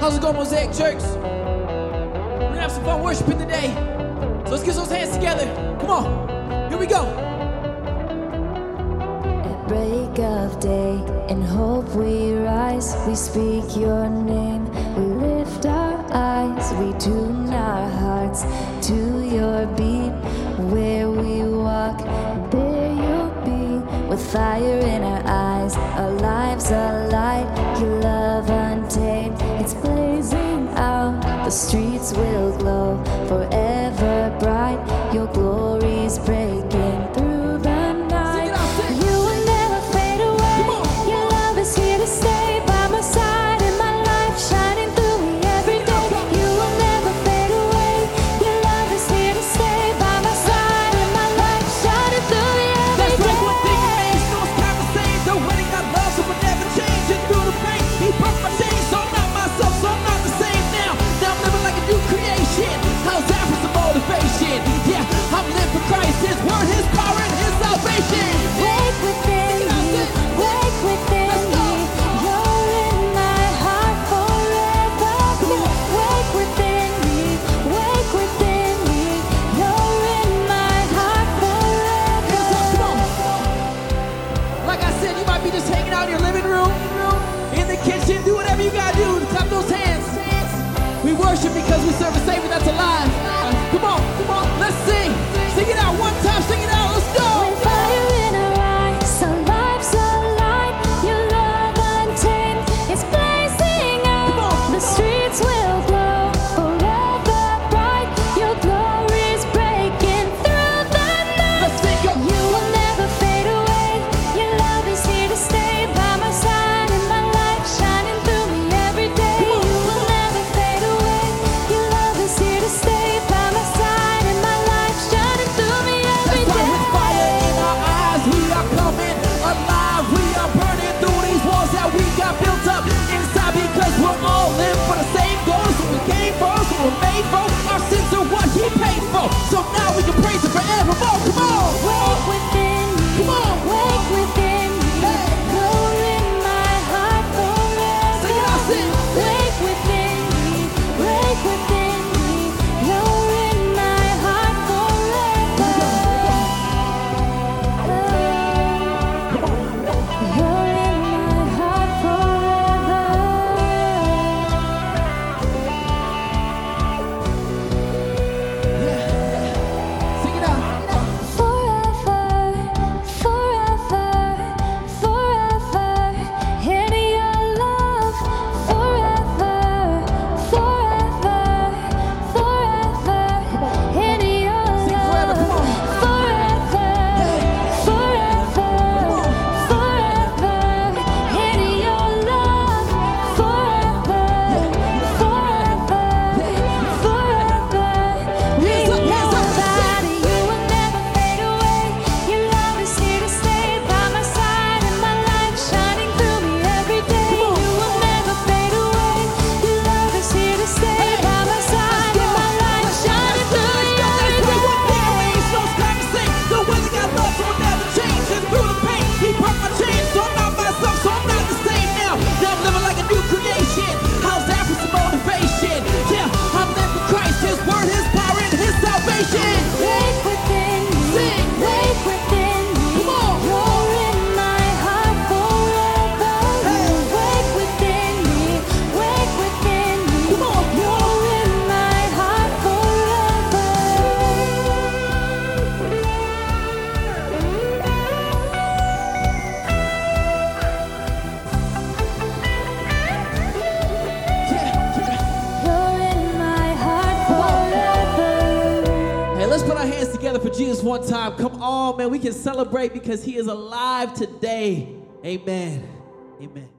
How's it going, Mosaic Church? We're gonna have some fun worshiping today. So let's get those hands together. Come on, here we go. At break of day, in hope we rise, we speak your name, we lift our eyes, we tune our hearts to your beat. Where we walk, there you'll be, with fire in our eyes, our lives alive lights blazing out, the streets will glow forever. worship Jesus one time. Come on, man. We can celebrate because he is alive today. Amen. Amen.